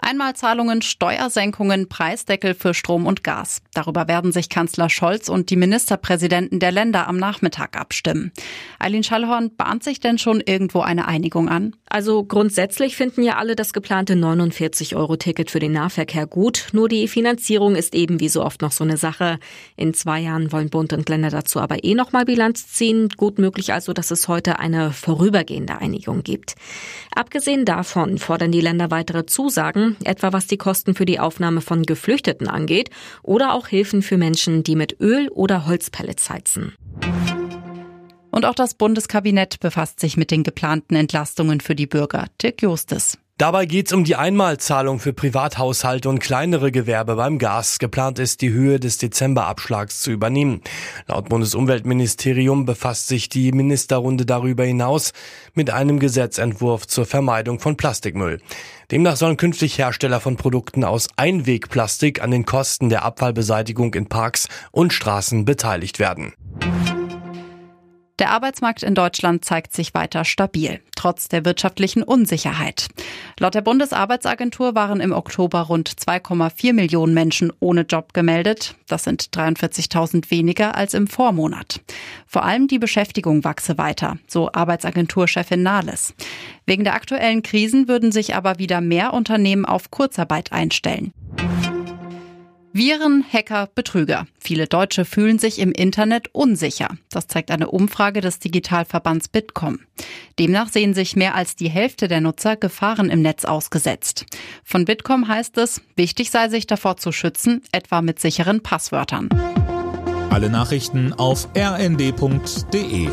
Einmalzahlungen, Steuersenkungen, Preisdeckel für Strom und Gas. Darüber werden sich Kanzler Scholz und die Ministerpräsidenten der Länder am Nachmittag abstimmen. Eileen Schallhorn, bahnt sich denn schon irgendwo eine Einigung an? Also grundsätzlich finden ja alle das geplante 49-Euro-Ticket für den Nahverkehr gut. Nur die Finanzierung ist eben wie so oft noch so eine Sache. In zwei Jahren wollen Bund und Länder dazu aber eh nochmal Bilanz ziehen. Gut möglich also, dass es heute eine vorübergehende Einigung gibt. Abgesehen davon fordern die Länder weitere Zusagen etwa was die Kosten für die Aufnahme von Geflüchteten angeht oder auch Hilfen für Menschen, die mit Öl oder Holzpellets heizen. Und auch das Bundeskabinett befasst sich mit den geplanten Entlastungen für die Bürger. Dirk Justes. Dabei geht es um die Einmalzahlung für Privathaushalte und kleinere Gewerbe beim Gas. Geplant ist, die Höhe des Dezemberabschlags zu übernehmen. Laut Bundesumweltministerium befasst sich die Ministerrunde darüber hinaus mit einem Gesetzentwurf zur Vermeidung von Plastikmüll. Demnach sollen künftig Hersteller von Produkten aus Einwegplastik an den Kosten der Abfallbeseitigung in Parks und Straßen beteiligt werden. Der Arbeitsmarkt in Deutschland zeigt sich weiter stabil, trotz der wirtschaftlichen Unsicherheit. Laut der Bundesarbeitsagentur waren im Oktober rund 2,4 Millionen Menschen ohne Job gemeldet. Das sind 43.000 weniger als im Vormonat. Vor allem die Beschäftigung wachse weiter, so Arbeitsagenturchefin Nahles. Wegen der aktuellen Krisen würden sich aber wieder mehr Unternehmen auf Kurzarbeit einstellen. Viren, Hacker, Betrüger. Viele Deutsche fühlen sich im Internet unsicher. Das zeigt eine Umfrage des Digitalverbands Bitkom. Demnach sehen sich mehr als die Hälfte der Nutzer Gefahren im Netz ausgesetzt. Von Bitkom heißt es, wichtig sei sich davor zu schützen, etwa mit sicheren Passwörtern. Alle Nachrichten auf rnd.de